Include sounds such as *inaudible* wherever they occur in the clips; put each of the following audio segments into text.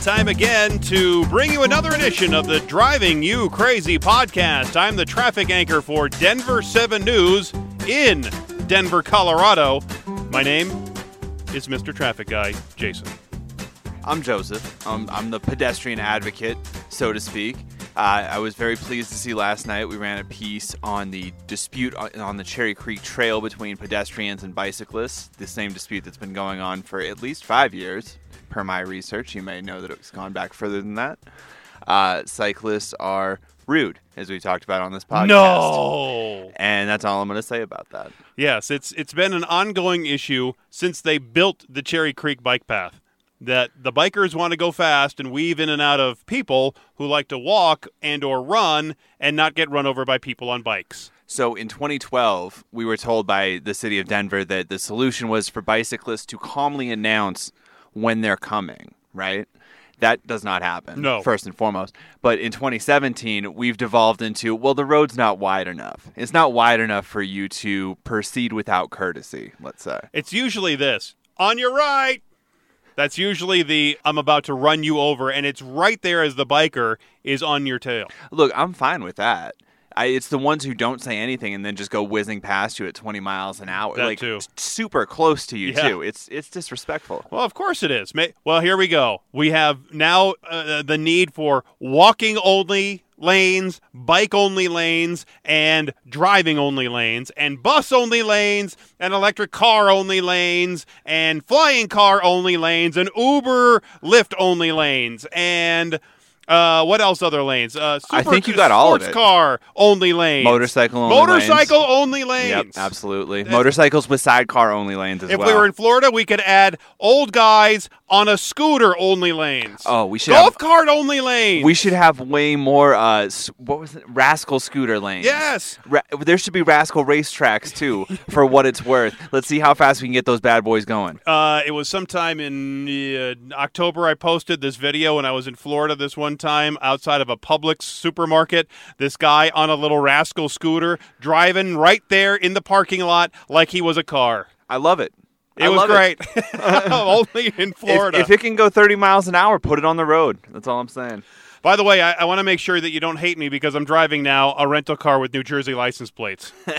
time again to bring you another edition of the Driving You Crazy podcast. I'm the traffic anchor for Denver 7 News in Denver, Colorado. My name is Mr. Traffic Guy, Jason. I'm Joseph. Um, I'm the pedestrian advocate, so to speak. Uh, I was very pleased to see last night we ran a piece on the dispute on the Cherry Creek Trail between pedestrians and bicyclists, the same dispute that's been going on for at least five years, per my research. You may know that it's gone back further than that. Uh, cyclists are rude, as we talked about on this podcast. No. And that's all I'm going to say about that. Yes, it's it's been an ongoing issue since they built the Cherry Creek bike path. That the bikers want to go fast and weave in and out of people who like to walk and or run and not get run over by people on bikes. So in 2012, we were told by the city of Denver that the solution was for bicyclists to calmly announce when they're coming, right? That does not happen. No. First and foremost. But in 2017, we've devolved into, well, the road's not wide enough. It's not wide enough for you to proceed without courtesy, let's say. It's usually this on your right. That's usually the I'm about to run you over, and it's right there as the biker is on your tail. Look, I'm fine with that. I, it's the ones who don't say anything and then just go whizzing past you at 20 miles an hour, That like too. super close to you Yeah. too. It's it's disrespectful. Well, of course it is. Well, here we go. We have now uh, the need for walking only lanes, bike only lanes, and driving only lanes, and bus only lanes, and electric car only lanes, and flying car only lanes, and Uber Lyft only lanes, and. Uh, what else? Other lanes? Uh, I think you got all of sports it. car only lanes, Motorcycle only motorcycle lanes. only lanes. Yep, absolutely. Motorcycles with sidecar only lanes as If well. we were in Florida, we could add old guys on a scooter only lanes. Oh, we should golf have- cart only lanes. we should have way more. Uh, what was it? Rascal scooter lanes. Yes. Ra- there should be rascal racetracks too, *laughs* for what it's worth. Let's see how fast we can get those bad boys going. Uh, it was sometime in uh, October. I posted this video when I was in Florida this one time outside of a Publix supermarket. This guy on a little rascal scooter driving right there in the parking lot like he was a car. I love it. It was great. *laughs* *laughs* Only in If, Florida. if it can go 30 miles an hour, put it on the road. That's all I'm saying. By the way, I, I want to make sure that you don't hate me because I'm driving now a rental car with New Jersey license plates. *laughs*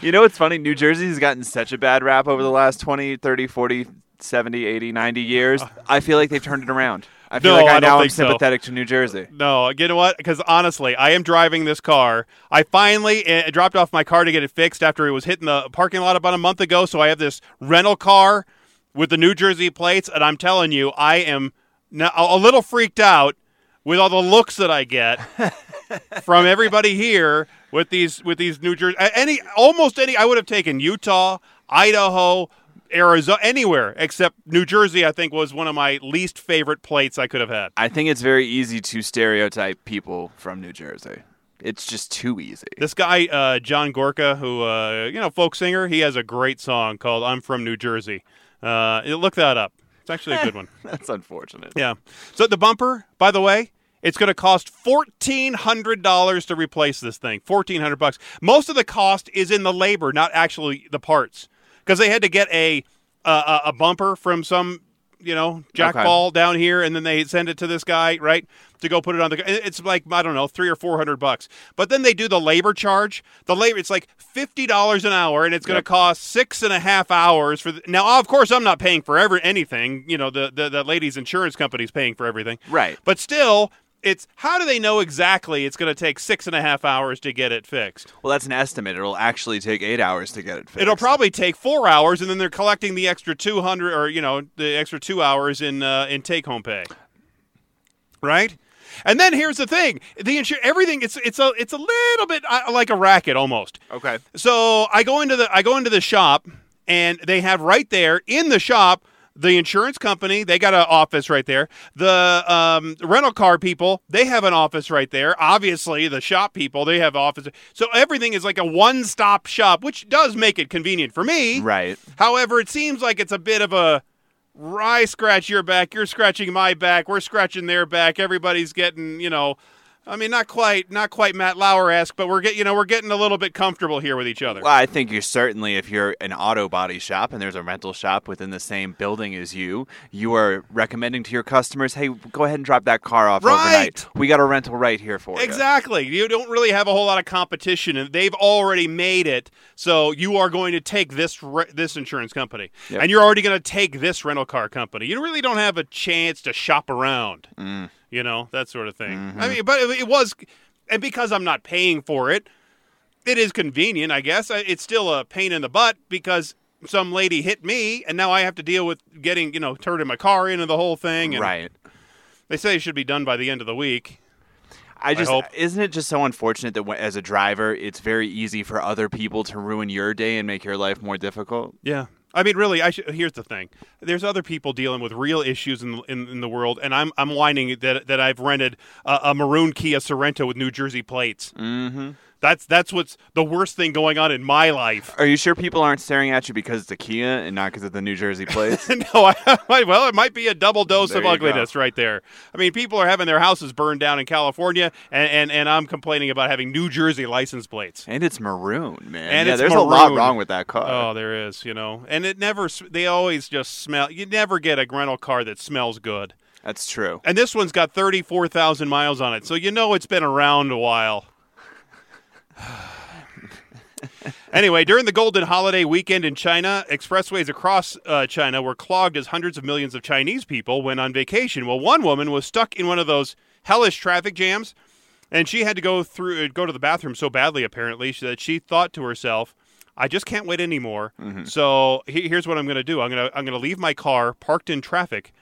You know what's funny? New Jersey has gotten such a bad rap over the last 20, 30, 40, 70, 80, 90 years. I feel like they've turned it around. I feel. No, like I, I now am think so. sympathetic to New Jersey. No, you know what? Because honestly, I am driving this car. I finally uh, dropped off my car to get it fixed after it was hitting the parking lot about a month ago. So I have this rental car with the New Jersey plates, and I'm telling you, I am now a little freaked out with all the looks that I get *laughs* from everybody here with these with these New Jersey any almost any. I would have taken Utah, Idaho. Arizona, anywhere except New Jersey, I think was one of my least favorite plates I could have had. I think it's very easy to stereotype people from New Jersey. It's just too easy. This guy, uh, John Gorka, who uh, you know, folk singer, he has a great song called "I'm from New Jersey." Uh, look that up. It's actually a good one. *laughs* That's unfortunate. Yeah. So the bumper, by the way, it's going to cost fourteen hundred dollars to replace this thing. Fourteen hundred bucks. Most of the cost is in the labor, not actually the parts, because they had to get a a, a bumper from some you know jackball down here, and then they send it to this guy, right, to go put it on the. It's like I don't know, three or four hundred bucks. But then they do the labor charge. The labor, it's like fifty dollars an hour, and it's going to Yep. cost six and a half hours for. The, now, of course, I'm not paying for ever anything. You know, the the, the lady's insurance company's paying for everything. Right. But still, it's how do they know exactly it's going to take six and a half hours to get it fixed? Well, that's an estimate. It'll actually take eight hours to get it fixed. It'll probably take four hours, and then they're collecting the extra two hundred, or you know, the extra two hours in uh, in take home pay, right? And then here's the thing: the insur- everything it's it's a it's a little bit uh, like a racket almost. Okay. So I go into the I go into the shop, and they have right there in the shop the insurance company. They got an office right there. The um, rental car people they have an office right there. Obviously, the shop people they have office. So everything is like a one stop shop, which does make it convenient for me. Right. However, it seems like it's a bit of a I scratch your back, you're scratching my back, we're scratching their back. Everybody's getting, you know, I mean, not quite, not quite Matt Lauer esque, but we're get, you know, we're getting a little bit comfortable here with each other. Well, I think you're certainly, if you're an auto body shop and there's a rental shop within the same building as you, you are recommending to your customers, hey, go ahead and drop that car off Right. overnight. We got a rental right here for you. Exactly. You don't really have a whole lot of competition, and they've already made it. So you are going to take this re- this insurance company, Yep. and you're already going to take this rental car company. You really don't have a chance to shop around. Mm. You know that sort of thing. Mm-hmm. I mean, but it was, and because I'm not paying for it, it is convenient. I guess it's still a pain in the butt because some lady hit me, and now I have to deal with getting you know turning my car into the whole thing. And Right. They say it should be done by the end of the week. I just hope. isn't it just so unfortunate that as a driver, it's very easy for other people to ruin your day and make your life more difficult. Yeah. I mean, really. I should, here's the thing: there's other people dealing with real issues in, in in the world, and I'm I'm whining that that I've rented a, a maroon Kia Sorento with New Jersey plates. Mm-hmm. That's that's what's the worst thing going on in my life. Are you sure people aren't staring at you because it's a Kia and not because of the New Jersey *laughs* plates? *laughs* no, I, I- well, it might be a double dose There of ugliness right there. I mean, people are having their houses burned down in California, and, and, and I'm complaining about having New Jersey license plates. and it's maroon, man. And yeah, there's a lot wrong with that car. Oh, there is, you know, and it never. They always just smell. You never get a rental car that smells good. That's true. And this one's got 34,000 miles on it, so you know it's been around a while. Anyway, during the Golden Holiday weekend in China, expressways across uh, China were clogged as hundreds of millions of Chinese people went on vacation. Well, one woman was stuck in one of those hellish traffic jams, and she had to go through uh, go to the bathroom so badly apparently that she thought to herself, "I just can't wait anymore. Mm-hmm. So he- here's what I'm going to do. I'm going to I'm going to leave my car parked in traffic."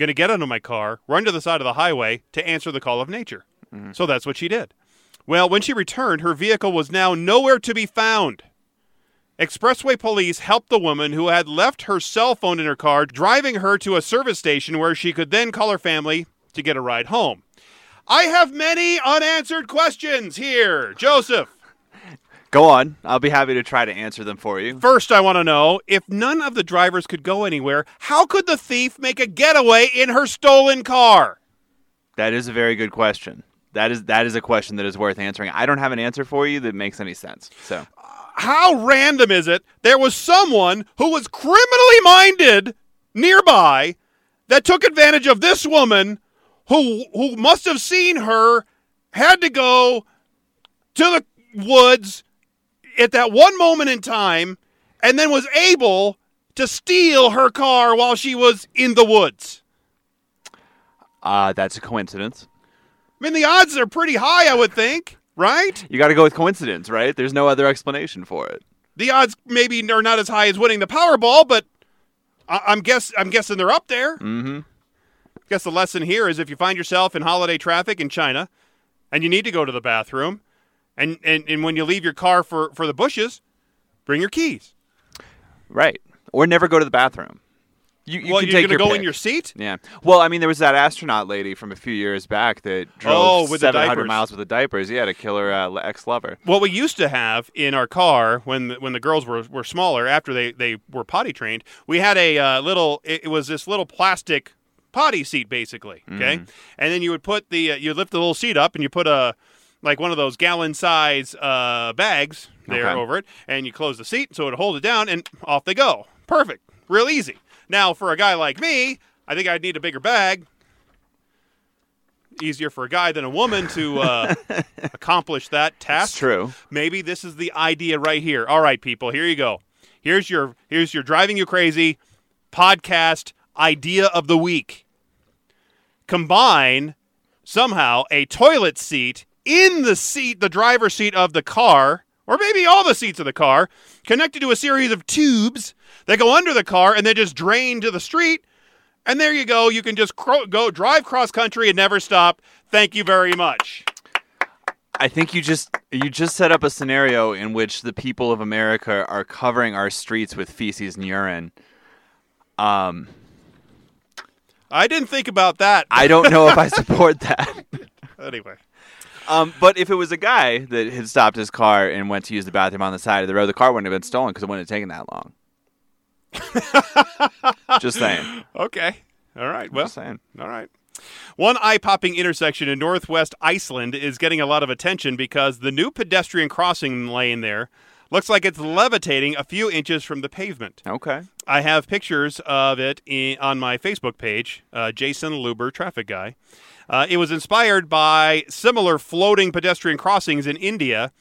going to get onto my car, run to the side of the highway to answer the call of nature. Mm-hmm. So that's what she did. Well, when she returned, her vehicle was now nowhere to be found. Expressway police helped the woman who had left her cell phone in her car, driving her to a service station where she could then call her family to get a ride home. I have many unanswered questions here, Joseph. Go on. I'll be happy to try to answer them for you. First, I want to know if none of the drivers could go anywhere, how could the thief make a getaway in her stolen car? That is a very good question. That is that is a question that is worth answering. I don't have an answer for you that makes any sense. So how random is it there was someone who was criminally minded nearby that took advantage of this woman who who must have seen her had to go to the woods at that one moment in time and then was able to steal her car while she was in the woods. uh, that's a coincidence. I mean the odds are pretty high I would think, right? You got to go with coincidence, right? There's no other explanation for it. The odds maybe are not as high as winning the Powerball, but I- I'm guess I'm guessing they're up there. Mm-hmm. I guess the lesson here is if you find yourself in holiday traffic in China and you need to go to the bathroom and, and, and when you leave your car for, for the bushes, bring your keys. Right. Or never go to the bathroom. You, you well, can you're take going to your go pick. in your seat? Yeah. Well, I mean, there was that astronaut lady from a few years back that drove Oh, with the 700 miles with the diapers. Yeah, to kill her uh, ex-lover. What we used to have in our car when the, when the girls were, were smaller after they, they were potty trained, we had a uh, little, it, it was this little plastic potty seat basically. Okay. Mm-hmm. And then you would put the, uh, you lift the little seat up and you put a, like one of those gallon size uh, bags there Okay. over it, and you close the seat so it would hold it down, and off they go. Perfect, real easy. Now, for a guy like me, I think I'd need a bigger bag. Easier for a guy than a woman to uh, *laughs* accomplish that task. That's true. Maybe this is the idea right here. All right, people, here you go. Here's your here's your driving you crazy podcast idea of the week. Combine somehow a toilet seat in the seat, the driver's seat of the car, or maybe all the seats of the car, connected to a series of tubes that go under the car and then just drain to the street. And there you go. You can just cro- go drive cross country and never stop. Thank you very much. I think you just you just set up a scenario in which the people of America are covering our streets with feces and urine. Um, I didn't think about that. I don't know if I *laughs* support that. anyway. Um, but if it was a guy that had stopped his car and went to use the bathroom on the side of the road, the car wouldn't have been stolen because it wouldn't have taken that long. *laughs* Just saying. Okay. All right. Well, Just saying. all right. One eye popping intersection in northwest Iceland is getting a lot of attention because the new pedestrian crossing lane there looks like it's levitating a few inches from the pavement. Okay. I have pictures of it in, on my Facebook page, uh, Jason Luber, traffic guy. Uh, it was inspired by similar floating pedestrian crossings in India,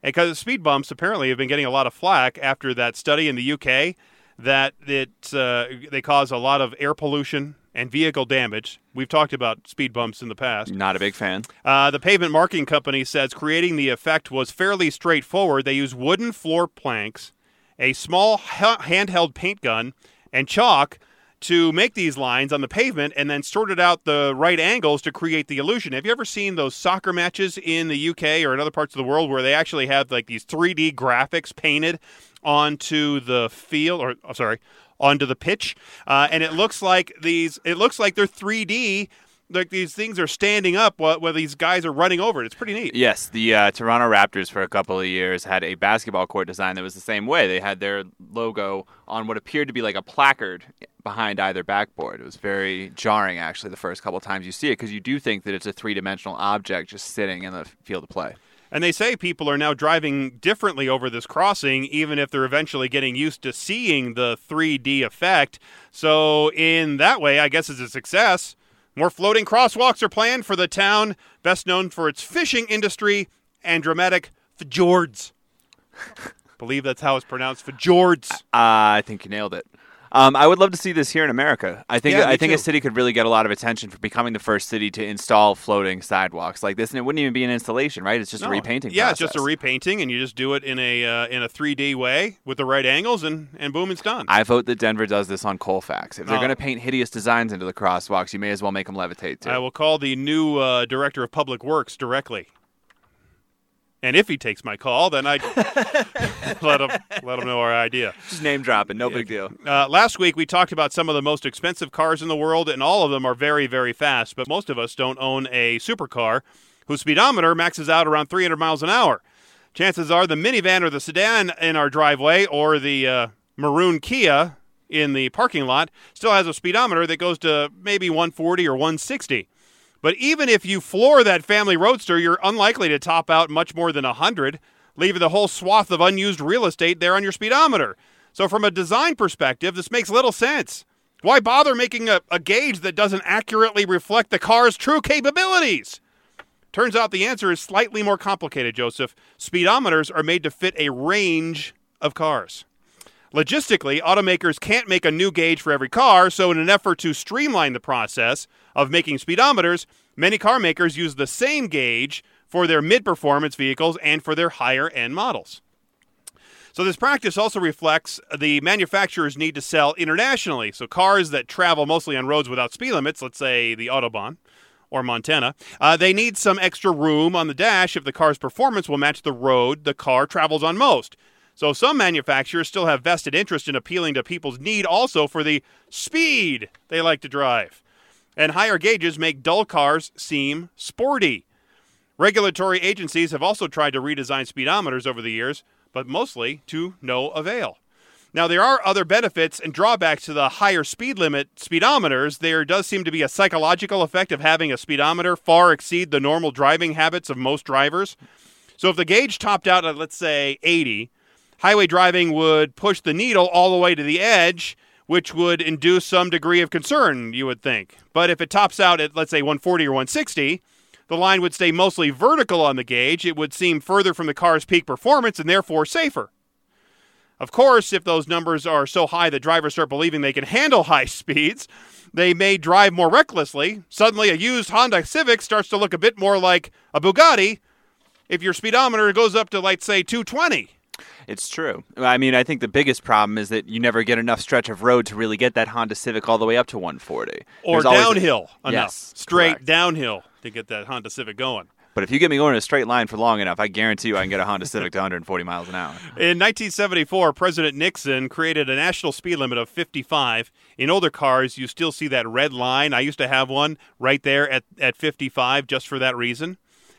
because speed bumps apparently have been getting a lot of flack after that study in the UK that it uh, they cause a lot of air pollution and vehicle damage. We've talked about speed bumps in the past. Not a big fan. Uh, the pavement marking company says creating the effect was fairly straightforward. They used wooden floor planks, a small ha- handheld paint gun, and chalk to make these lines on the pavement and then sorted out the right angles to create the illusion. Have you ever seen those soccer matches in the UK or in other parts of the world where they actually have like these 3D graphics painted onto the field or oh, sorry, onto the pitch? Uh, and it looks like these it looks like they're 3D like these things are standing up while, while these guys are running over it. It's pretty neat. Yes, the uh, Toronto Raptors for a couple of years had a basketball court design that was the same way. They had their logo on what appeared to be like a placard behind either backboard. It was very jarring, actually, the first couple of times you see it because you do think that it's a three dimensional object just sitting in the field of play. And they say people are now driving differently over this crossing, even if they're eventually getting used to seeing the 3D effect. So, in that way, I guess it's a success. More floating crosswalks are planned for the town, best known for its fishing industry and dramatic fjords. *laughs* Believe that's how it's pronounced, fjords. Uh, I think you nailed it. Um, I would love to see this here in America. I think Yeah, I think a city could really get a lot of attention for becoming the first city to install floating sidewalks like this, and it wouldn't even be an installation, right? It's just a repainting. Yeah, it's just a repainting, and you just do it in a uh, in a 3D way with the right angles, and and boom, it's done. I vote that Denver does this on Colfax. If they're Oh. going to paint hideous designs into the crosswalks, you may as well make them levitate too. I will call the new uh, director of public works directly. And if he takes my call, then I *laughs* let him let him know our idea. just name dropping, no big deal. Uh, last week we talked about some of the most expensive cars in the world, and all of them are very, very fast. But most of us don't own a supercar whose speedometer maxes out around 300 miles an hour. Chances are the minivan or the sedan in our driveway, or the uh, maroon Kia in the parking lot, still has a speedometer that goes to maybe 140 or 160. But even if you floor that family roadster, you're unlikely to top out much more than 100, leaving the whole swath of unused real estate there on your speedometer. So, from a design perspective, this makes little sense. Why bother making a, a gauge that doesn't accurately reflect the car's true capabilities? Turns out the answer is slightly more complicated, Joseph. Speedometers are made to fit a range of cars. Logistically, automakers can't make a new gauge for every car, so in an effort to streamline the process of making speedometers, many car makers use the same gauge for their mid performance vehicles and for their higher end models. So, this practice also reflects the manufacturer's need to sell internationally. So, cars that travel mostly on roads without speed limits, let's say the Autobahn or Montana, uh, they need some extra room on the dash if the car's performance will match the road the car travels on most. So, some manufacturers still have vested interest in appealing to people's need also for the speed they like to drive. And higher gauges make dull cars seem sporty. Regulatory agencies have also tried to redesign speedometers over the years, but mostly to no avail. Now, there are other benefits and drawbacks to the higher speed limit speedometers. There does seem to be a psychological effect of having a speedometer far exceed the normal driving habits of most drivers. So, if the gauge topped out at, let's say, 80, highway driving would push the needle all the way to the edge, which would induce some degree of concern, you would think. But if it tops out at, let's say, 140 or 160, the line would stay mostly vertical on the gauge. It would seem further from the car's peak performance and therefore safer. Of course, if those numbers are so high that drivers start believing they can handle *laughs* high speeds, they may drive more recklessly. Suddenly, a used Honda Civic starts to look a bit more like a Bugatti if your speedometer goes up to, let's say, 220. It's true. I mean, I think the biggest problem is that you never get enough stretch of road to really get that Honda Civic all the way up to 140. Or There's always a- downhill enough. Yes, Straight correct. downhill to get that Honda Civic going. But if you get me going in a straight line for long enough, I guarantee you I can get a Honda Civic to 140 miles an hour. *laughs* In 1974, President Nixon created a national speed limit of 55. In older cars, you still see that red line. I used to have one right there at, at 55 just for that reason.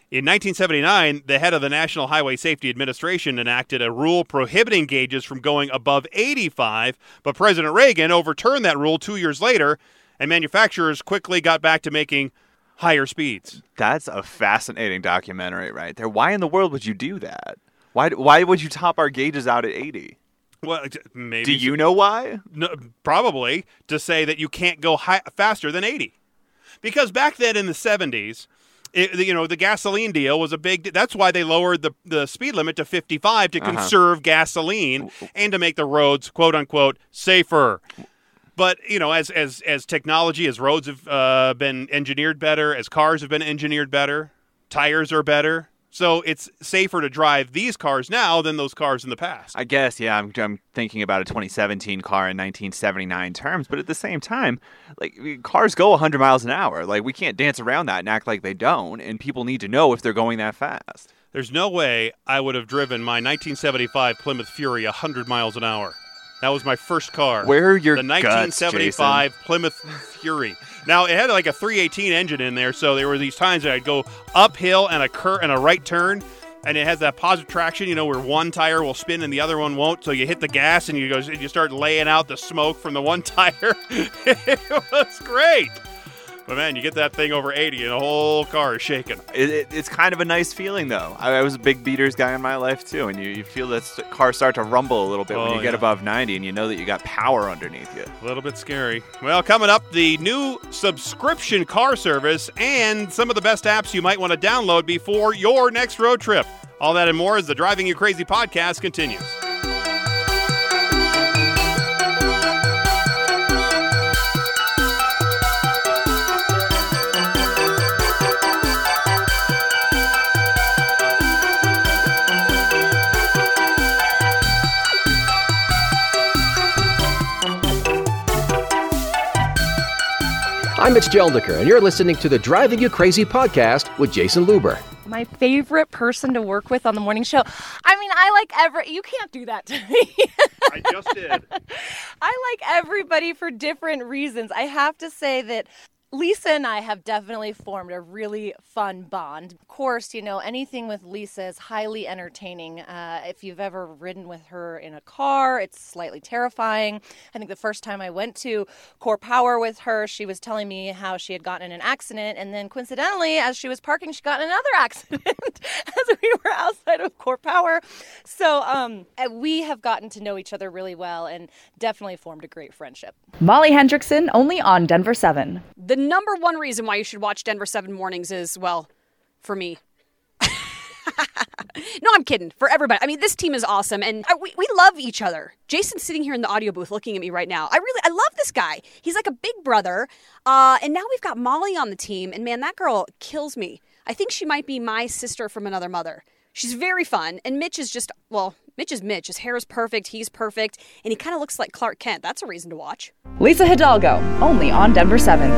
In 1979, the head of the National Highway Safety Administration enacted a rule prohibiting gauges from going above 85, but President Reagan overturned that rule two years later and manufacturers quickly got back to making higher speeds. That's a fascinating documentary right there. Why in the world would you do that? Why, why would you top our gauges out at 80? Well, maybe Do you know why? no, probably to say that you can't go high, faster than 80 because back then in the 70s it, you know the gasoline deal was a big that's why they lowered the, the speed limit to 55 to Uh-huh. conserve gasoline and to make the roads quote unquote safer but you know as as as technology as roads have uh, been engineered better as cars have been engineered better tires are better so it's safer to drive these cars now than those cars in the past I guess, yeah, I'm, I'm thinking about a 2017 car in 1979 terms, but at the same time, like cars go 100 miles an hour. Like we can't dance around that and act like they don't, and people need to know if they're going that fast. There's no way I would have driven my 1975 Plymouth Fury 100 miles an hour. That was my first car. Where are your the guts, 1975 Plymouth Fury. Now it had like a 318 engine in there, so there were these times that I'd go uphill and a cur- and a right turn, and it has that positive traction, you know, where one tire will spin and the other one won't. So you hit the gas and you go, you start laying out the smoke from the one *laughs* tire. *laughs* it was great. But man, you get that thing over 80 and the whole car is shaking. It, it, it's kind of a nice feeling, though. I, I was a big beaters guy in my life too, and you, you feel that car start to rumble a little bit when Oh, you get above 90, and you know that you got power underneath you. A little bit scary. Well, coming up, the new subscription car service and some of the best apps you might want to download before your next road trip. All that and more as the Driving You Crazy podcast continues. I'm Mitch Jelniker, and you're listening to the Driving You Crazy podcast with Jason Luber. my favorite person to work with on the morning show. I mean, I like every. You can't do that to me. I just did. *laughs* I like everybody for different reasons. I have to say that Lisa and I have definitely formed a really fun bond. Of course, you know, anything with Lisa is highly entertaining. Uh, if you've ever ridden with her in a car, it's slightly terrifying. I think the first time I went to Core Power with her, she was telling me how she had gotten in an accident, and then coincidentally, as she was parking, she got in another *laughs* accident as we were outside of Core Power. So um, uh, we have gotten to know each other really well and definitely formed a great friendship. Molly Hendrickson, only on Denver 7. The number one reason why you should watch Denver 7 mornings is, well, for me. *laughs* no, I'm kidding. For everybody. I mean, this team is awesome, and uh, we, we love each other. Jason's sitting here in the audio booth looking at me right now. I really, I love this guy. He's like a big brother. Uh, and now we've got Molly on the team, and man, that girl kills me. I think she might be my sister from another mother. She's very fun, and Mitch is just, well, Mitch is Mitch. His hair is perfect, he's perfect, and he kind of looks like Clark Kent. That's a reason to watch. Lisa Hidalgo, only on Denver 7.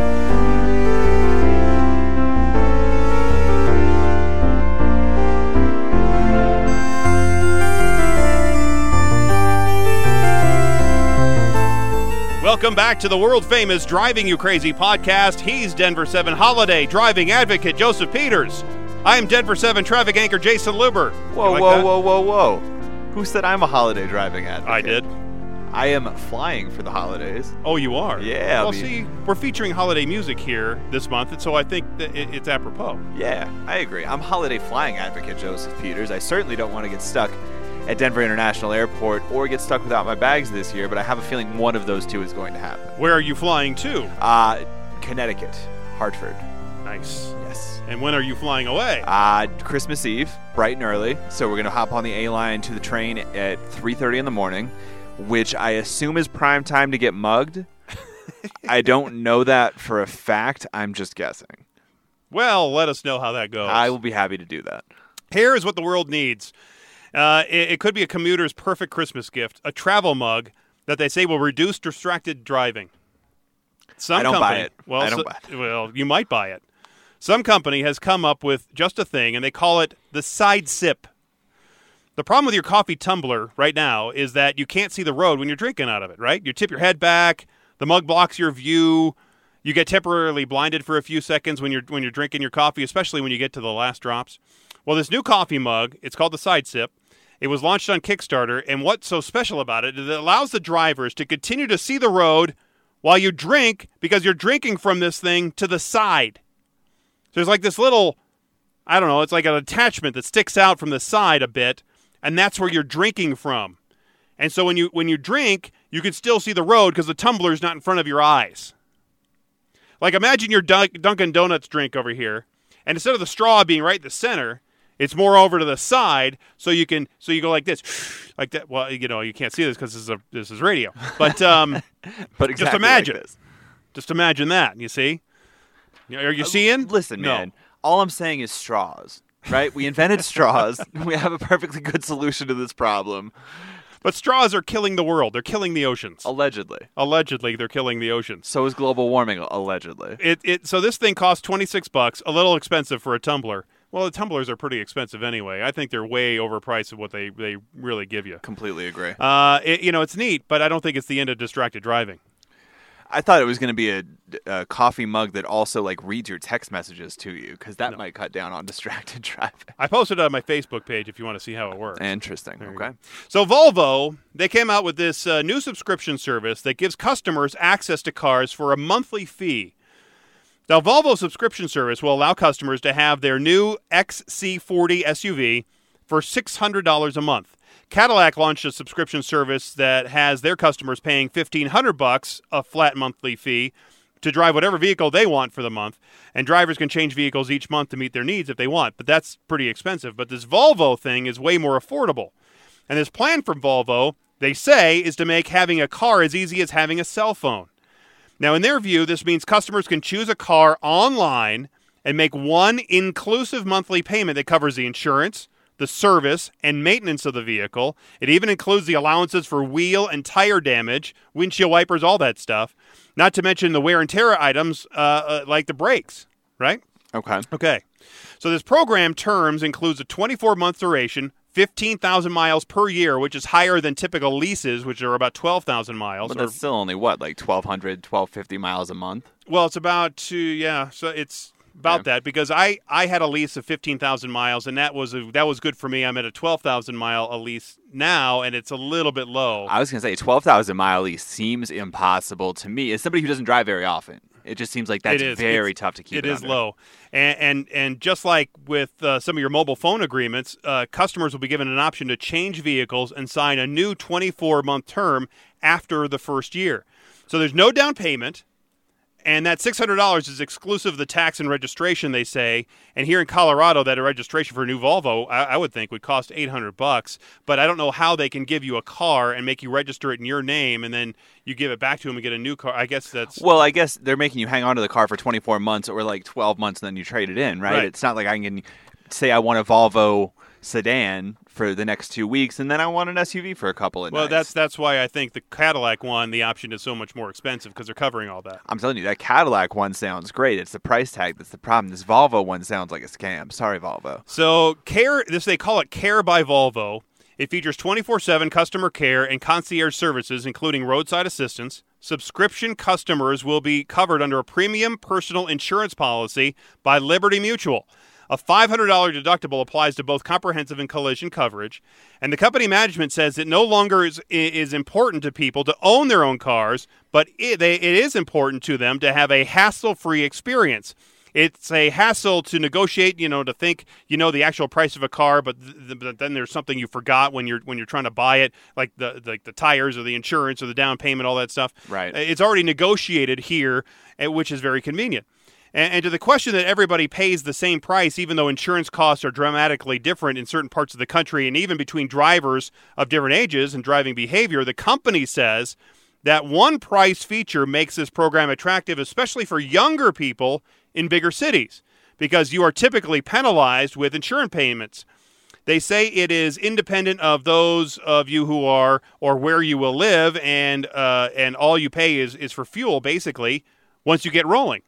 Welcome back to the world famous Driving You Crazy podcast. He's Denver 7 holiday driving advocate Joseph Peters. I'm Denver 7 traffic anchor Jason Luber. Whoa, like whoa, that? whoa, whoa, whoa. Who said I'm a holiday driving advocate? I did. I am flying for the holidays. Oh, you are? Yeah, I Well, mean- see, we're featuring holiday music here this month, and so I think that it, it's apropos. Yeah, I agree. I'm holiday flying advocate Joseph Peters. I certainly don't want to get stuck at Denver International Airport or get stuck without my bags this year, but I have a feeling one of those two is going to happen. Where are you flying to? Uh, Connecticut, Hartford. Nice. Yes. And when are you flying away? Uh, Christmas Eve, bright and early. So we're gonna hop on the A line to the train at 3:30 in the morning, which I assume is prime time to get mugged. *laughs* I don't know that for a fact. I'm just guessing. well, let us know how that goes. I will be happy to do that. Here is what the world needs. Uh, it, it could be a commuter's perfect Christmas gift: a travel mug that they say will reduce distracted driving. Some I don't buy company, it. Well, I don't so- buy it. Well, you might buy it. Some company has come up with just a thing, and they call it the side sip. The problem with your coffee tumbler right now is that you can't see the road when you're drinking out of it. Right? You tip your head back. The mug blocks your view. You get temporarily blinded for a few seconds when you're when you're drinking your coffee, especially when you get to the last drops. Well, this new coffee mug, it's called the Side Sip. It was launched on Kickstarter, and what's so special about it is it allows the drivers to continue to see the road while you drink because you're drinking from this thing to the side. There's like this little, I don't know, it's like an attachment that sticks out from the side a bit, and that's where you're drinking from. And so when you when you drink, you can still see the road because the tumbler's not in front of your eyes. Like imagine your Dun- Dunkin' Donuts drink over here, and instead of the straw being right in the center, it's more over to the side, so you can so you go like this, *sighs* like that. Well, you know you can't see this because this is a this is radio, but um, *laughs* But exactly like imagine. this. just imagine that. You see, are you seeing? Listen, No. man. All I'm saying is straws. Right? We invented straws. *laughs* we have a perfectly good solution to this problem. But straws are killing the world. They're killing the oceans. Allegedly. Allegedly, they're killing the oceans. So is global warming, allegedly. It it so this thing costs twenty six bucks, a little expensive for a tumbler. Well, the tumblers are pretty expensive anyway. I think they're way overpriced of what they, they really give you. Completely agree. Uh, it, you know, it's neat, but I don't think it's the end of distracted driving. I thought it was going to be a, a coffee mug that also like reads your text messages to you because that might cut down on *laughs* distracted driving. I posted it on my Facebook page if you want to see how it works. Interesting. you Okay. So Volvo, they came out with this uh, new subscription service that gives customers access to cars for a monthly fee. Now, Volvo subscription service will allow customers to have their new XC40 SUV for $600 a month. Cadillac launched a subscription service that has their customers paying 1500 bucks a flat monthly fee to drive whatever vehicle they want for the month, and drivers can change vehicles each month to meet their needs if they want. But that's pretty expensive. But this Volvo thing is way more affordable. And this plan from Volvo, they say, is to make having a car as easy as having a cell phone. Now, in their view, this means customers can choose a car online and make one inclusive monthly payment that covers the insurance, the service, and maintenance of the vehicle. It even includes the allowances for wheel and tire damage, windshield wipers, all that stuff. Not to mention the wear and tear items uh, uh, like the brakes, right? Okay. Okay. So this program terms includes a 24 month duration, 15,000 miles per year, which is higher than typical leases, which are about 12,000 miles. But or- that's still only what, like 1,200, 1,250 miles a month? well, it's about two, yeah. So it's about Yeah. that because I I had a lease of 15,000 miles, and that was a, that was good for me. I'm at a 12,000 mile lease now, and it's a little bit low. I was going to say 12,000 mile lease seems impossible to me as somebody who doesn't drive very often. It just seems like that's very It's- tough to keep it It is under. low, and and and just like with uh, some of your mobile phone agreements, uh, customers will be given an option to change vehicles and sign a new 24 month term after the first year. So there's no down payment. And that six hundred dollars is exclusive of the tax and registration, they say. And here in Colorado, that a registration for a new Volvo, I, I would think, would cost eight hundred bucks. But I don't know how they can give you a car and make you register it in your name, and then you give it back to them and get a new car. I guess that's Well, I guess they're making you hang on to the car for 24 months or like 12 months and then you trade it in, right? Right. It's not like I can say I want a Volvo sedan for the next two weeks and then I want an SUV for a couple of Well, nights. that's that's why I think the Cadillac one, the option is so much more expensive because they're covering all that. I'm telling you, that Cadillac one sounds great. It's the price tag that's the problem. This Volvo one sounds like a scam. Sorry, Volvo. So Care, this they call it Care by Volvo. It features 24/7 customer care and concierge services, including roadside assistance. Subscription customers will be covered under a premium personal insurance policy by Liberty Mutual. A $500 deductible applies to both comprehensive and collision coverage. And the company management says it no longer is, is important to people to own their own cars, but it, they, it is important to them to have a hassle free experience. It's a hassle to negotiate, you know, to think you know the actual price of a car, but, th- but then there's something you forgot when you're when you're trying to buy it, like the like the tires or the insurance or the down payment, all that stuff. Right. It's already negotiated here, eh, which is very convenient. And, and to the question that everybody pays the same price, even though insurance costs are dramatically different in certain parts of the country, and even between drivers of different ages and driving behavior, the company says that one price feature makes this program attractive, especially for younger people in bigger cities, because you are typically penalized with insurance payments. They say it is independent of those of you who are or where you will live, and uh, and all you pay is is for fuel, basically, once you get rolling.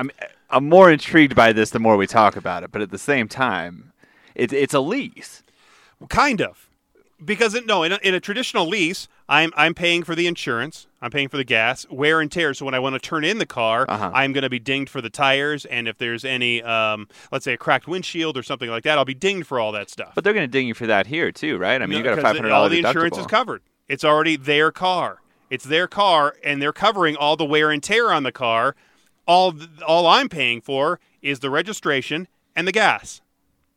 I'm I'm more intrigued by this the more we talk about it, but at the same time, it's it's a lease. Kind of, because it, no, in a, in a traditional lease, I'm I'm paying for the insurance, I'm paying for the gas, wear and tear. So when I want to turn in the car, Uh-huh. I'm going to be dinged for the tires, and if there's any, um, let's say a cracked windshield or something like that, I'll be dinged for all that stuff. But they're going to ding you for that here too, right? I mean, you got a five hundred dollars. all the insurance is covered. It's already their car. It's their car, and they're covering all the wear and tear on the car. All all I'm paying for is the registration and the gas,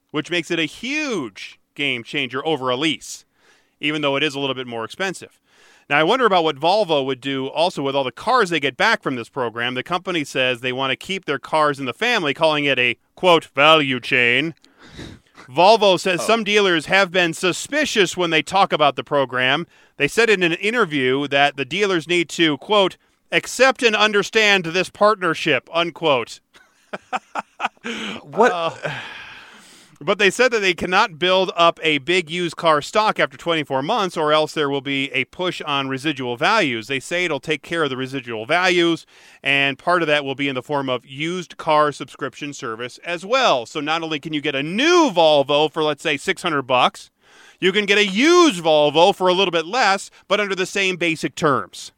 which makes it a huge game changer over a lease, even though it is a little bit more expensive. Now, I wonder about what Volvo would do also with all the cars they get back from this program. The company says they want to keep their cars in the family, calling it a quote value chain. Volvo says oh. some dealers have been suspicious when they talk about the program. They said in an interview that the dealers need to, quote, accept and understand this partnership, unquote. What? Uh, but they said that they cannot build up a big used car stock after 24 months, or else there will be a push on residual values. They say it'll take care of the residual values, and part of that will be in the form of used car subscription service as well. So not only can you get a new Volvo for, let's say, 600 bucks, you can get a used Volvo for a little bit less, but under the same basic terms.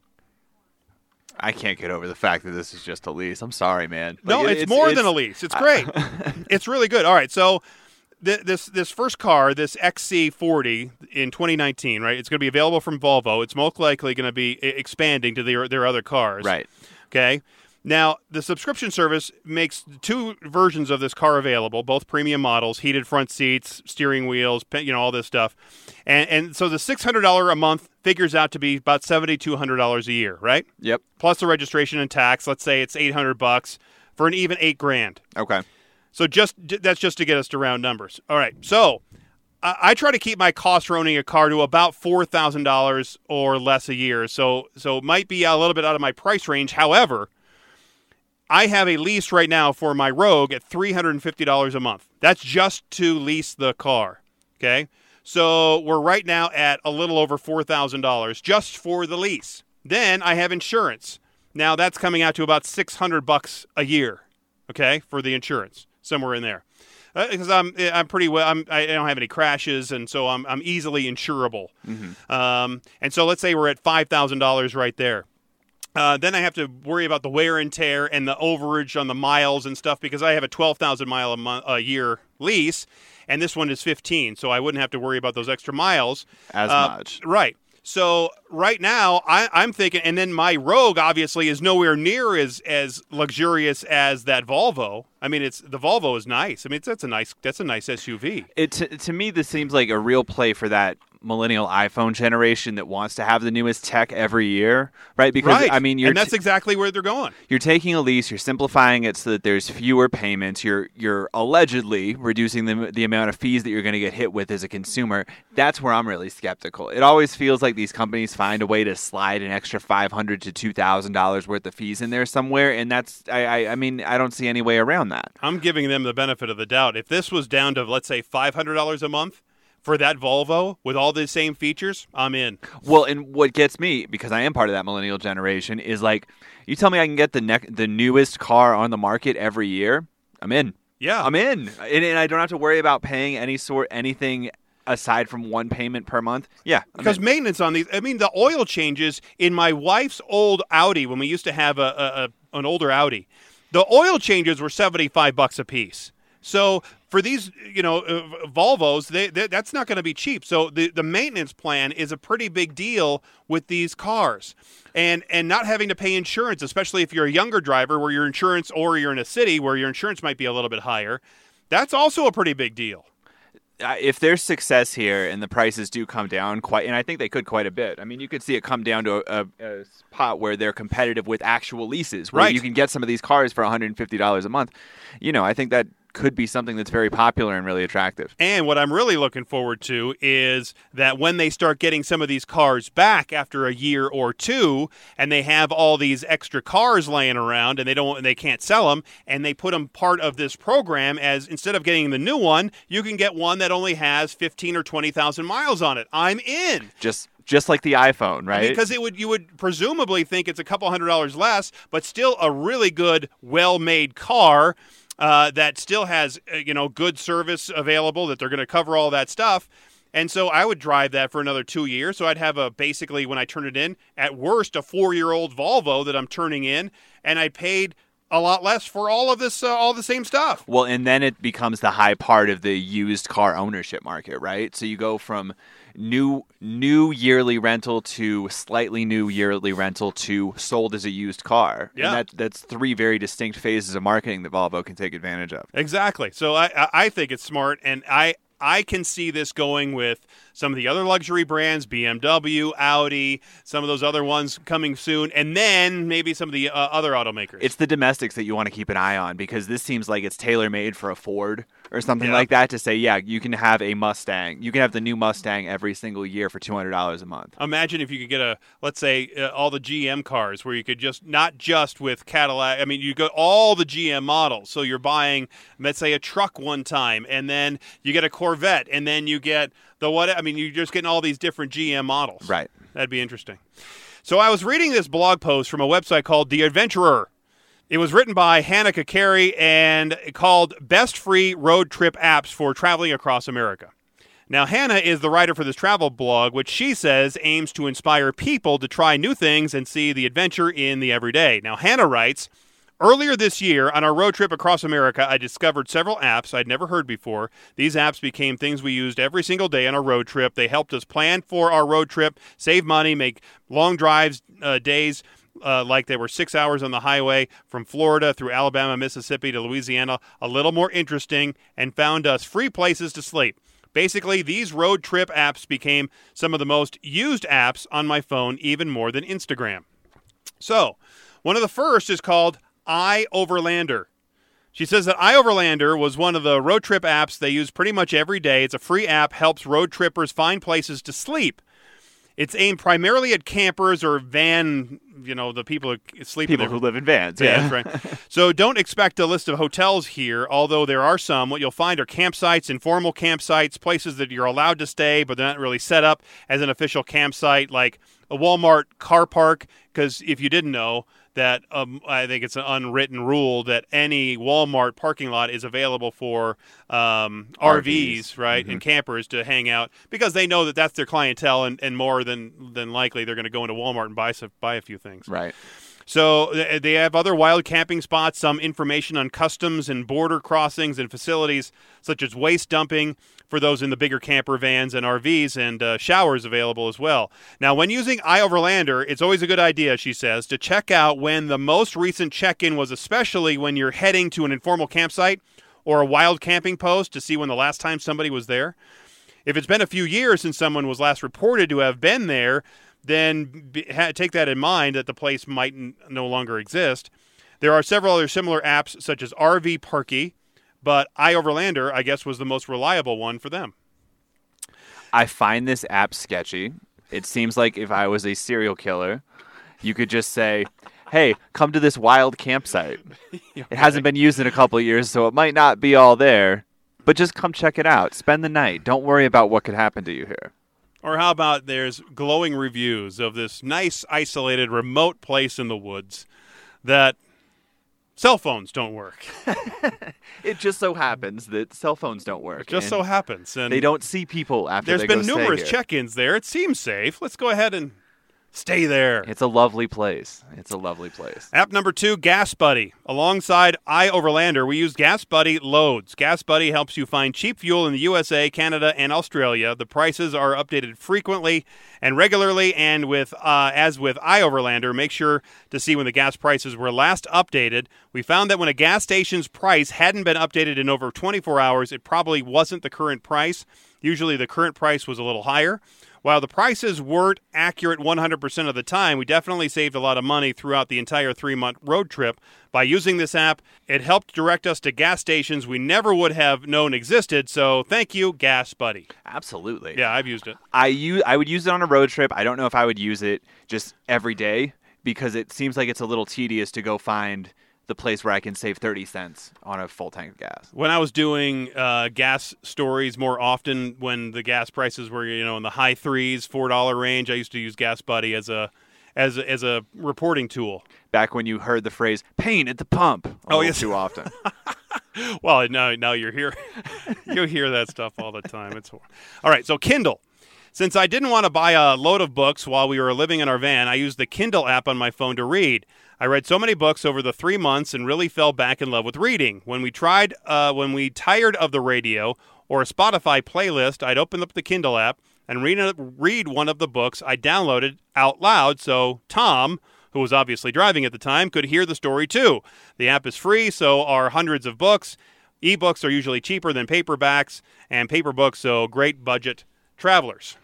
I can't get over the fact that this is just a lease. I'm sorry, man. No, Like, it's, more than a lease. It's great. *laughs* it's really good. All right, so th- this this first car, this XC40 in 2019, right? It's going to be available from Volvo. It's most likely going to be expanding to their their other cars. Right. Okay. Now, the subscription service makes two versions of this car available, both premium models, heated front seats, steering wheels, you know, all this stuff. And and so the $600 a month figures out to be about $7200 a year, right? Yep. Plus the registration and tax, let's say it's 800 bucks for an even 8 grand. Okay. So just that's just to get us to round numbers. All right. So I, I try to keep my cost for owning a car to about four thousand dollars or less a year. So so it might be a little bit out of my price range. However, I have a lease right now for my Rogue at three hundred and fifty dollars a month. That's just to lease the car. Okay. So we're right now at a little over four thousand dollars just for the lease. Then I have insurance. Now that's coming out to about six hundred bucks a year okay, for the insurance, somewhere in there. Uh, because I'm eh, I'm pretty well I'm I don't have any crashes and so I'm I'm easily insurable. Mm-hmm. Um, and so let's say we're at five thousand dollars right there. Uh, then I have to worry about the wear and tear and the overage on the miles and stuff because I have a twelve thousand mile a, month, a year lease, and this one is fifteen, so I wouldn't have to worry about those extra miles As Uh, much. Right. So right now, I, I'm thinking, and then my Rogue obviously is nowhere near as as luxurious as that Volvo. I mean, it's the Volvo is nice. I mean, that's a nice that's a nice SUV. It to, to me this seems like a real play for that millennial iPhone generation that wants to have the newest tech every year, right? Because right. I mean, you're and that's t- exactly where they're going. you're taking a lease, you're simplifying it so that there's fewer payments. You're you're allegedly reducing the the amount of fees that you're going to get hit with as a consumer. That's where I'm really skeptical. It always feels like these companies find a way to slide an extra five hundred to two thousand dollars worth of fees in there somewhere, and that's I, I I mean I don't see any way around that. I'm giving them the benefit of the doubt. If this was down to let's say five hundred dollars a month for that Volvo with all the same features, I'm in. Well, and what gets me because I am part of that millennial generation is like, you tell me I can get the ne- the newest car on the market every year, I'm in. Yeah. I'm in, and, and I don't have to worry about paying any sort anything aside from one payment per month. Yeah, I'm because in. maintenance on these i mean the oil changes in my wife's old audi when we used to have a, a, a an older audi the oil changes were 75 bucks a piece so for these you know uh, volvos they, they, that's not going to be cheap so the, the maintenance plan is a pretty big deal with these cars and and not having to pay insurance especially if you're a younger driver where your insurance or you're in a city where your insurance might be a little bit higher that's also a pretty big deal if there's success here and the prices do come down quite, and I think they could quite a bit. I mean, you could see it come down to a, a, a spot where they're competitive with actual leases, where Right. you can get some of these cars for 150 dollars a month. You know, I think that could be something that's very popular and really attractive. And what I'm really looking forward to is that when they start getting some of these cars back after a year or two, and they have all these extra cars laying around, and they don't, and they can't sell them, and they put them part of this program as instead of getting the new one, you can get one that only has 15 or 20 thousand miles on it. I'm in. Just just like the iPhone, right? Because it would you would presumably think it's a couple hundred dollars less, but still a really good, well-made car uh, that still has uh, you know good service available. That they're going to cover all that stuff. And so I would drive that for another two years. So I'd have a basically when I turn it in, at worst, a four-year-old Volvo that I'm turning in, and I paid a lot less for all of this, uh, all the same stuff. Well, and then it becomes the high part of the used car ownership market, right? So you go from new new yearly rental to slightly new yearly rental to sold as a used car. Yeah. And that, that's three very distinct phases of marketing that Volvo can take advantage of. Exactly. So I, I- I think it's smart, and I I can see this going with some of the other luxury brands, BMW, Audi, some of those other ones coming soon, and then maybe some of the uh, other automakers. It's the domestics that you want to keep an eye on because this seems like it's tailor made for a Ford or something Yeah. like that to say, yeah, you can have a Mustang. You can have the new Mustang every single year for $200 a month. Imagine if you could get a, let's say, uh, all the GM cars where you could just, not just with Cadillac, I mean, you go all the GM models. So you're buying, let's say, a truck one time, and then you get a Corvette, and then you get the what, I mean, you're just getting all these different GM models. Right. That'd be interesting. So I was reading this blog post from a website called The Adventurer. It was written by Hannah Kakari and called Best Free Road Trip Apps for Traveling Across America. Now, Hannah is the writer for this travel blog, which she says aims to inspire people to try new things and see the adventure in the everyday. Now, Hannah writes Earlier this year, on our road trip across America, I discovered several apps I'd never heard before. These apps became things we used every single day on our road trip. They helped us plan for our road trip, save money, make long drives, uh, days uh, like they were six hours on the highway from Florida through Alabama, Mississippi to Louisiana, a little more interesting, and found us free places to sleep. Basically, these road trip apps became some of the most used apps on my phone, even more than Instagram. So, one of the first is called iOverlander. She says that iOverlander was one of the road trip apps they use pretty much every day. It's a free app, helps road trippers find places to sleep. It's aimed primarily at campers or van, you know, the people who sleep People who live in vans. yeah, Yeah. that's right. So don't expect a list of hotels here, although there are some. What you'll find are campsites, informal campsites, places that you're allowed to stay, but they're not really set up as an official campsite, like a Walmart car park. Because if you didn't know, that um, I think it's an unwritten rule that any Walmart parking lot is available for um, RVs, RVs. right, and campers to hang out because they know that that's their clientele, and, and more than than likely they're going to go into Walmart and buy some, buy a few things. Right. So they have other wild camping spots, some information on customs and border crossings and facilities such as waste dumping for those in the bigger camper vans and RVs, and uh, showers available as well. Now, when using iOverlander, it's always a good idea, she says, to check out when the most recent check in was, especially when you're heading to an informal campsite or a wild camping post to see when the last time somebody was there. If it's been a few years since someone was last reported to have been there, then be, ha, take that in mind that the place might n- no longer exist. There are several other similar apps, such as RV Parky, but iOverlander, I guess, was the most reliable one for them. I find this app sketchy. It seems like if I was a serial killer, you could just say, "Hey, come to this wild campsite. *laughs* It hasn't been used in a couple of years, so it might not be all there, but just come check it out. Spend the night. Don't worry about what could happen to you here." Or how about there's glowing reviews of this nice, isolated, remote place in the woods that cell phones don't work. *laughs* It just so happens that cell phones don't work. It just so happens. And they don't see people after There's been numerous check-ins there. It seems safe. Let's go ahead and stay there. It's a lovely place. It's a lovely place. App number two, Gas Buddy. Alongside iOverlander, we use Gas Buddy loads. Gas Buddy helps you find cheap fuel in the USA, Canada, and Australia. The prices are updated frequently and regularly, and with uh, as with iOverlander, make sure to see when the gas prices were last updated. We found that when a gas station's price hadn't been updated in over 24 hours, it probably wasn't the current price. Usually, the current price was a little higher. While the prices weren't accurate 100% of the time, we definitely saved a lot of money throughout the entire three month road trip. By using this app, it helped direct us to gas stations we never would have known existed. So thank you, Gas Buddy. Absolutely. Yeah, I've used it. I use I would use it on a road trip. I don't know if I would use it just every day because it seems like it's a little tedious to go find the place where I can save 30 cents on a full tank of gas. When I was doing uh, gas stories more often, when the gas prices were you know in the high threes, four dollar range, I used to use Gas Buddy as a as a, as a reporting tool. Back when you heard the phrase "pain at the pump" Oh, yes. too often. *laughs* Well, now now you're here. *laughs* you hear that stuff all the time. It's hor- all right. So Kindle. Since I didn't want to buy a load of books while we were living in our van, I used the Kindle app on my phone to read. I read so many books over the three months and really fell back in love with reading. When we tried, uh, when we tired of the radio or a Spotify playlist, I'd open up the Kindle app and read read one of the books I downloaded out loud, so Tom, who was obviously driving at the time, could hear the story too. The app is free, so are hundreds of books. Ebooks are usually cheaper than paperbacks, and paper books, so great budget travelers.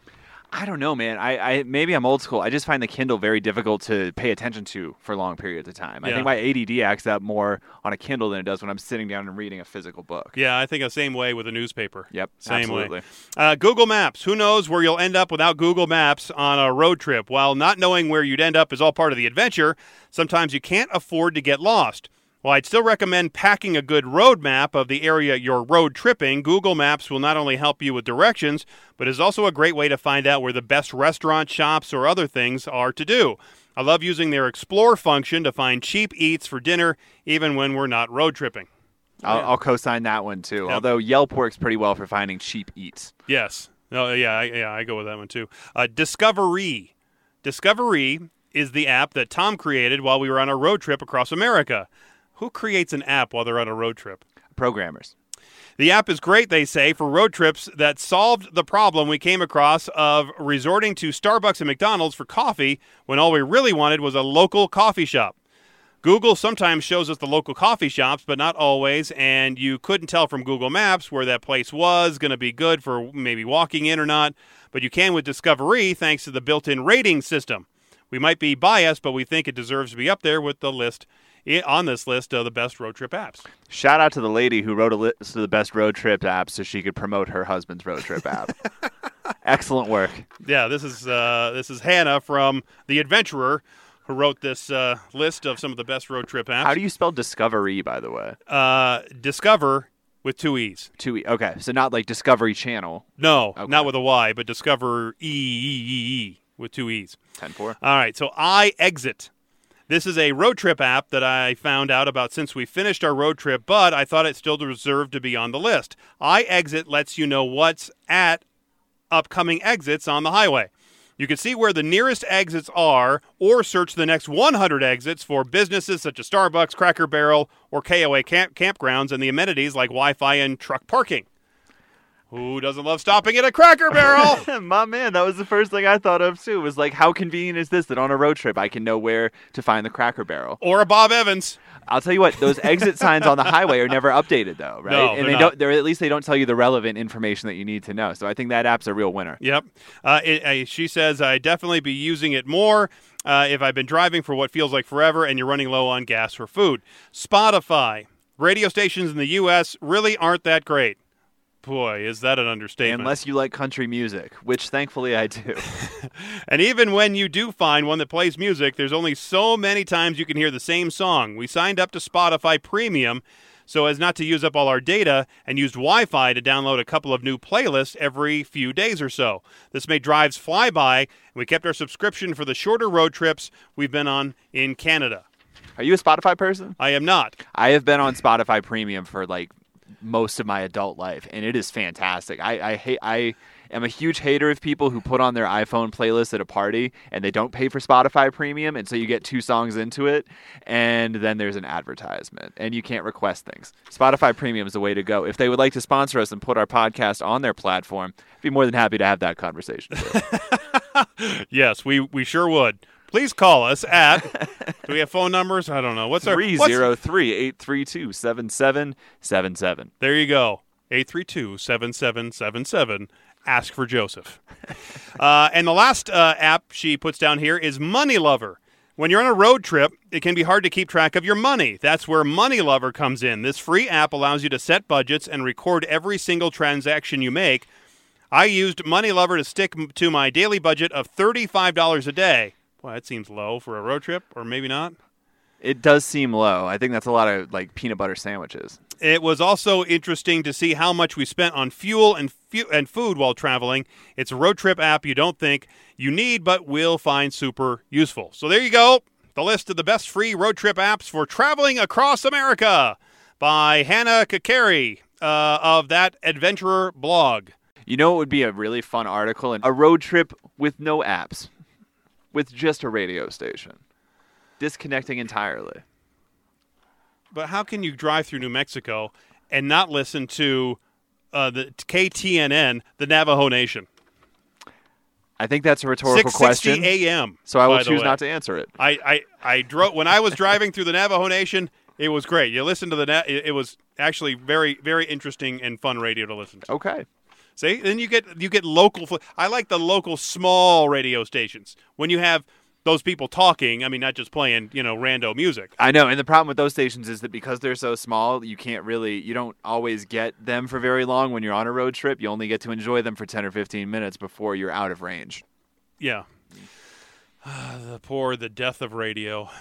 I don't know, man. I, I maybe I'm old school. I just find the Kindle very difficult to pay attention to for long periods of time. I think my ADD acts up more on a Kindle than it does when I'm sitting down and reading a physical book. Yeah, I think the same way with a newspaper. Yep, same absolutely. way. Uh, Google Maps. Who knows where you'll end up without Google Maps on a road trip? While not knowing where you'd end up is all part of the adventure, sometimes you can't afford to get lost. While I'd still recommend packing a good road map of the area you're road tripping, Google Maps will not only help you with directions, but is also a great way to find out where the best restaurant, shops, or other things are to do. I love using their Explore function to find cheap eats for dinner, even when we're not road tripping. I'll, I'll co-sign that one too. Yep. Although Yelp works pretty well for finding cheap eats. Yes. No. Yeah. I, yeah. I go with that one too. Uh, Discovery. Discovery is the app that Tom created while we were on a road trip across America. Who creates an app while they're on a road trip? Programmers. The app is great, they say, for road trips that solved the problem we came across of resorting to Starbucks and McDonald's for coffee when all we really wanted was a local coffee shop. Google sometimes shows us the local coffee shops, but not always, and you couldn't tell from Google Maps where that place was going to be good for maybe walking in or not, but you can with Discovery thanks to the built in rating system. We might be biased, but we think it deserves to be up there with the list on this list of the best road trip apps. Shout out to the lady who wrote a list of the best road trip apps so she could promote her husband's road trip app. *laughs* Excellent work. Yeah, this is uh, this is Hannah from The Adventurer who wrote this uh, list of some of the best road trip apps. How do you spell discovery, by the way? uh, discover with two e's? Two E. Okay, so not like Discovery Channel. No, Okay. not with a y, but discover e e e e with two e's. Ten four. All right, so iExit. This is a road trip app that I found out about since we finished our road trip, but I thought it still deserved to be on the list. iExit lets you know what's at upcoming exits on the highway. You can see where the nearest exits are or search the next 100 exits for businesses such as Starbucks, Cracker Barrel, or KOA camp- campgrounds and the amenities like Wi Fi and truck parking. Who doesn't love stopping at a Cracker Barrel? *laughs* My man, that was the first thing I thought of too. Was like, how convenient is this that on a road trip I can know where to find the Cracker Barrel? or a Bob Evans? I'll tell you what, those exit signs on the highway are never updated though, right? No, and they're they not. don't. They're at least they don't tell you the relevant information that you need to know. So I think that app's a real winner. Yep. Uh, it, uh, she says, I definitely be using it more uh, if I've been driving for what feels like forever and you're running low on gas or food. Spotify. Radio stations in the U.S. really aren't that great. Boy, is that an understatement. Unless you like country music, which thankfully I do. *laughs* And even when you do find one that plays music, there's only so many times you can hear the same song. We signed up to Spotify Premium so as not to use up all our data and used Wi Fi to download a couple of new playlists every few days or so. This made drives fly by, and we kept our subscription for the shorter road trips we've been on in Canada. Are you a Spotify person? I am not. I have been on Spotify Premium for like most of my adult life, and it is fantastic. I, I hate. I am a huge hater of people who put on their iPhone playlist at a party and they don't pay for Spotify Premium, and so you get two songs into it, and then there's an advertisement, and you can't request things. Spotify Premium is the way to go. If they would like to sponsor us and put our podcast on their platform, I'd be more than happy to have that conversation. *laughs* Yes, we, we sure would. Please call us at. do we have phone numbers? I don't know. What's our Three zero three eight three two seven seven seven seven. There you go. 832-7777. Ask for Joseph. *laughs* uh, and the last uh, app she puts down here is Money Lover. When you're on a road trip, it can be hard to keep track of your money. That's where Money Lover comes in. This free app allows you to set budgets and record every single transaction you make. I used Money Lover to stick to my daily budget of $35 a day. Well, that seems low for a road trip, or maybe not. It does seem low. I think that's a lot of like peanut butter sandwiches. It was also interesting to see how much we spent on fuel and fu- and food while traveling. It's a road trip app you don't think you need, but will find super useful. So there you go, the list of the best free road trip apps for traveling across America by Hannah Kakari uh, of that Adventurer blog. You know, it would be a really fun article and a road trip with no apps, with just a radio station, disconnecting entirely. But how can you drive through New Mexico and not listen to uh, the KTNN, the Navajo Nation? I think that's a rhetorical 6:60 question. a.m. So I will choose not to answer it. I, I, I drove when I was driving through the Navajo Nation. It was great. You listen to the na- it was actually very very interesting and fun radio to listen to. Okay. See, then you get you get local. I like the local small radio stations when you have those people talking. I mean, not just playing you know rando music. I know, and the problem with those stations is that because they're so small, you can't really, you don't always get them for very long when you're on a road trip. You only get to enjoy them for 10 or 15 minutes before you're out of range. Yeah. *sighs* the poor, the death of radio.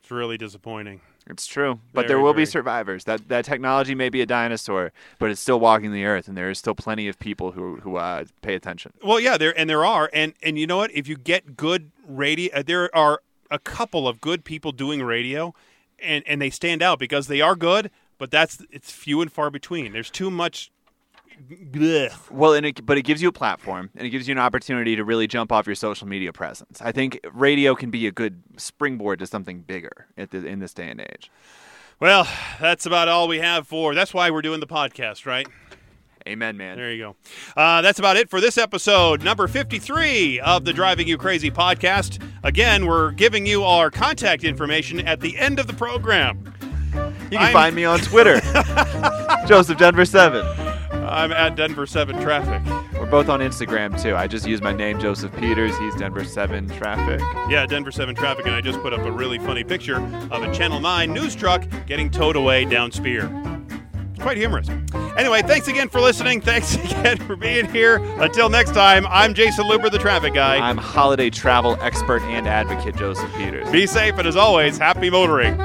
It's really disappointing. It's true, but there Very, will be survivors. That that technology may be a dinosaur, but it's still walking the earth, and there is still plenty of people who who uh, pay attention. Well, yeah, there and there are, and and you know what? If you get good radio, uh, there are a couple of good people doing radio, and and they stand out because they are good. But that's it's few and far between. There's too much. Blech. Well, and it, but it gives you a platform, and it gives you an opportunity to really jump off your social media presence. I think radio can be a good springboard to something bigger at the, in this day and age. Well, that's about all we have for. That's why we're doing the podcast, right? Amen, man. There you go. Uh, that's about it for this episode, number 53 of the Driving You Crazy podcast. Again, we're giving you our contact information at the end of the program. You can I'm- find me on Twitter, *laughs* Joseph Denver Seven. I'm at Denver 7 Traffic. We're both on Instagram too. I just use my name, Joseph Peters. He's Denver Seven Traffic. Yeah, Denver 7 Traffic, and I just put up a really funny picture of a Channel 9 news truck getting towed away down Speer. It's quite humorous. Anyway, thanks again for listening. *laughs* Thanks again for being here. Until next time, I'm Jayson Luber, the traffic guy. I'm holiday travel expert and advocate Joseph Peters. Be safe, and as always, happy motoring.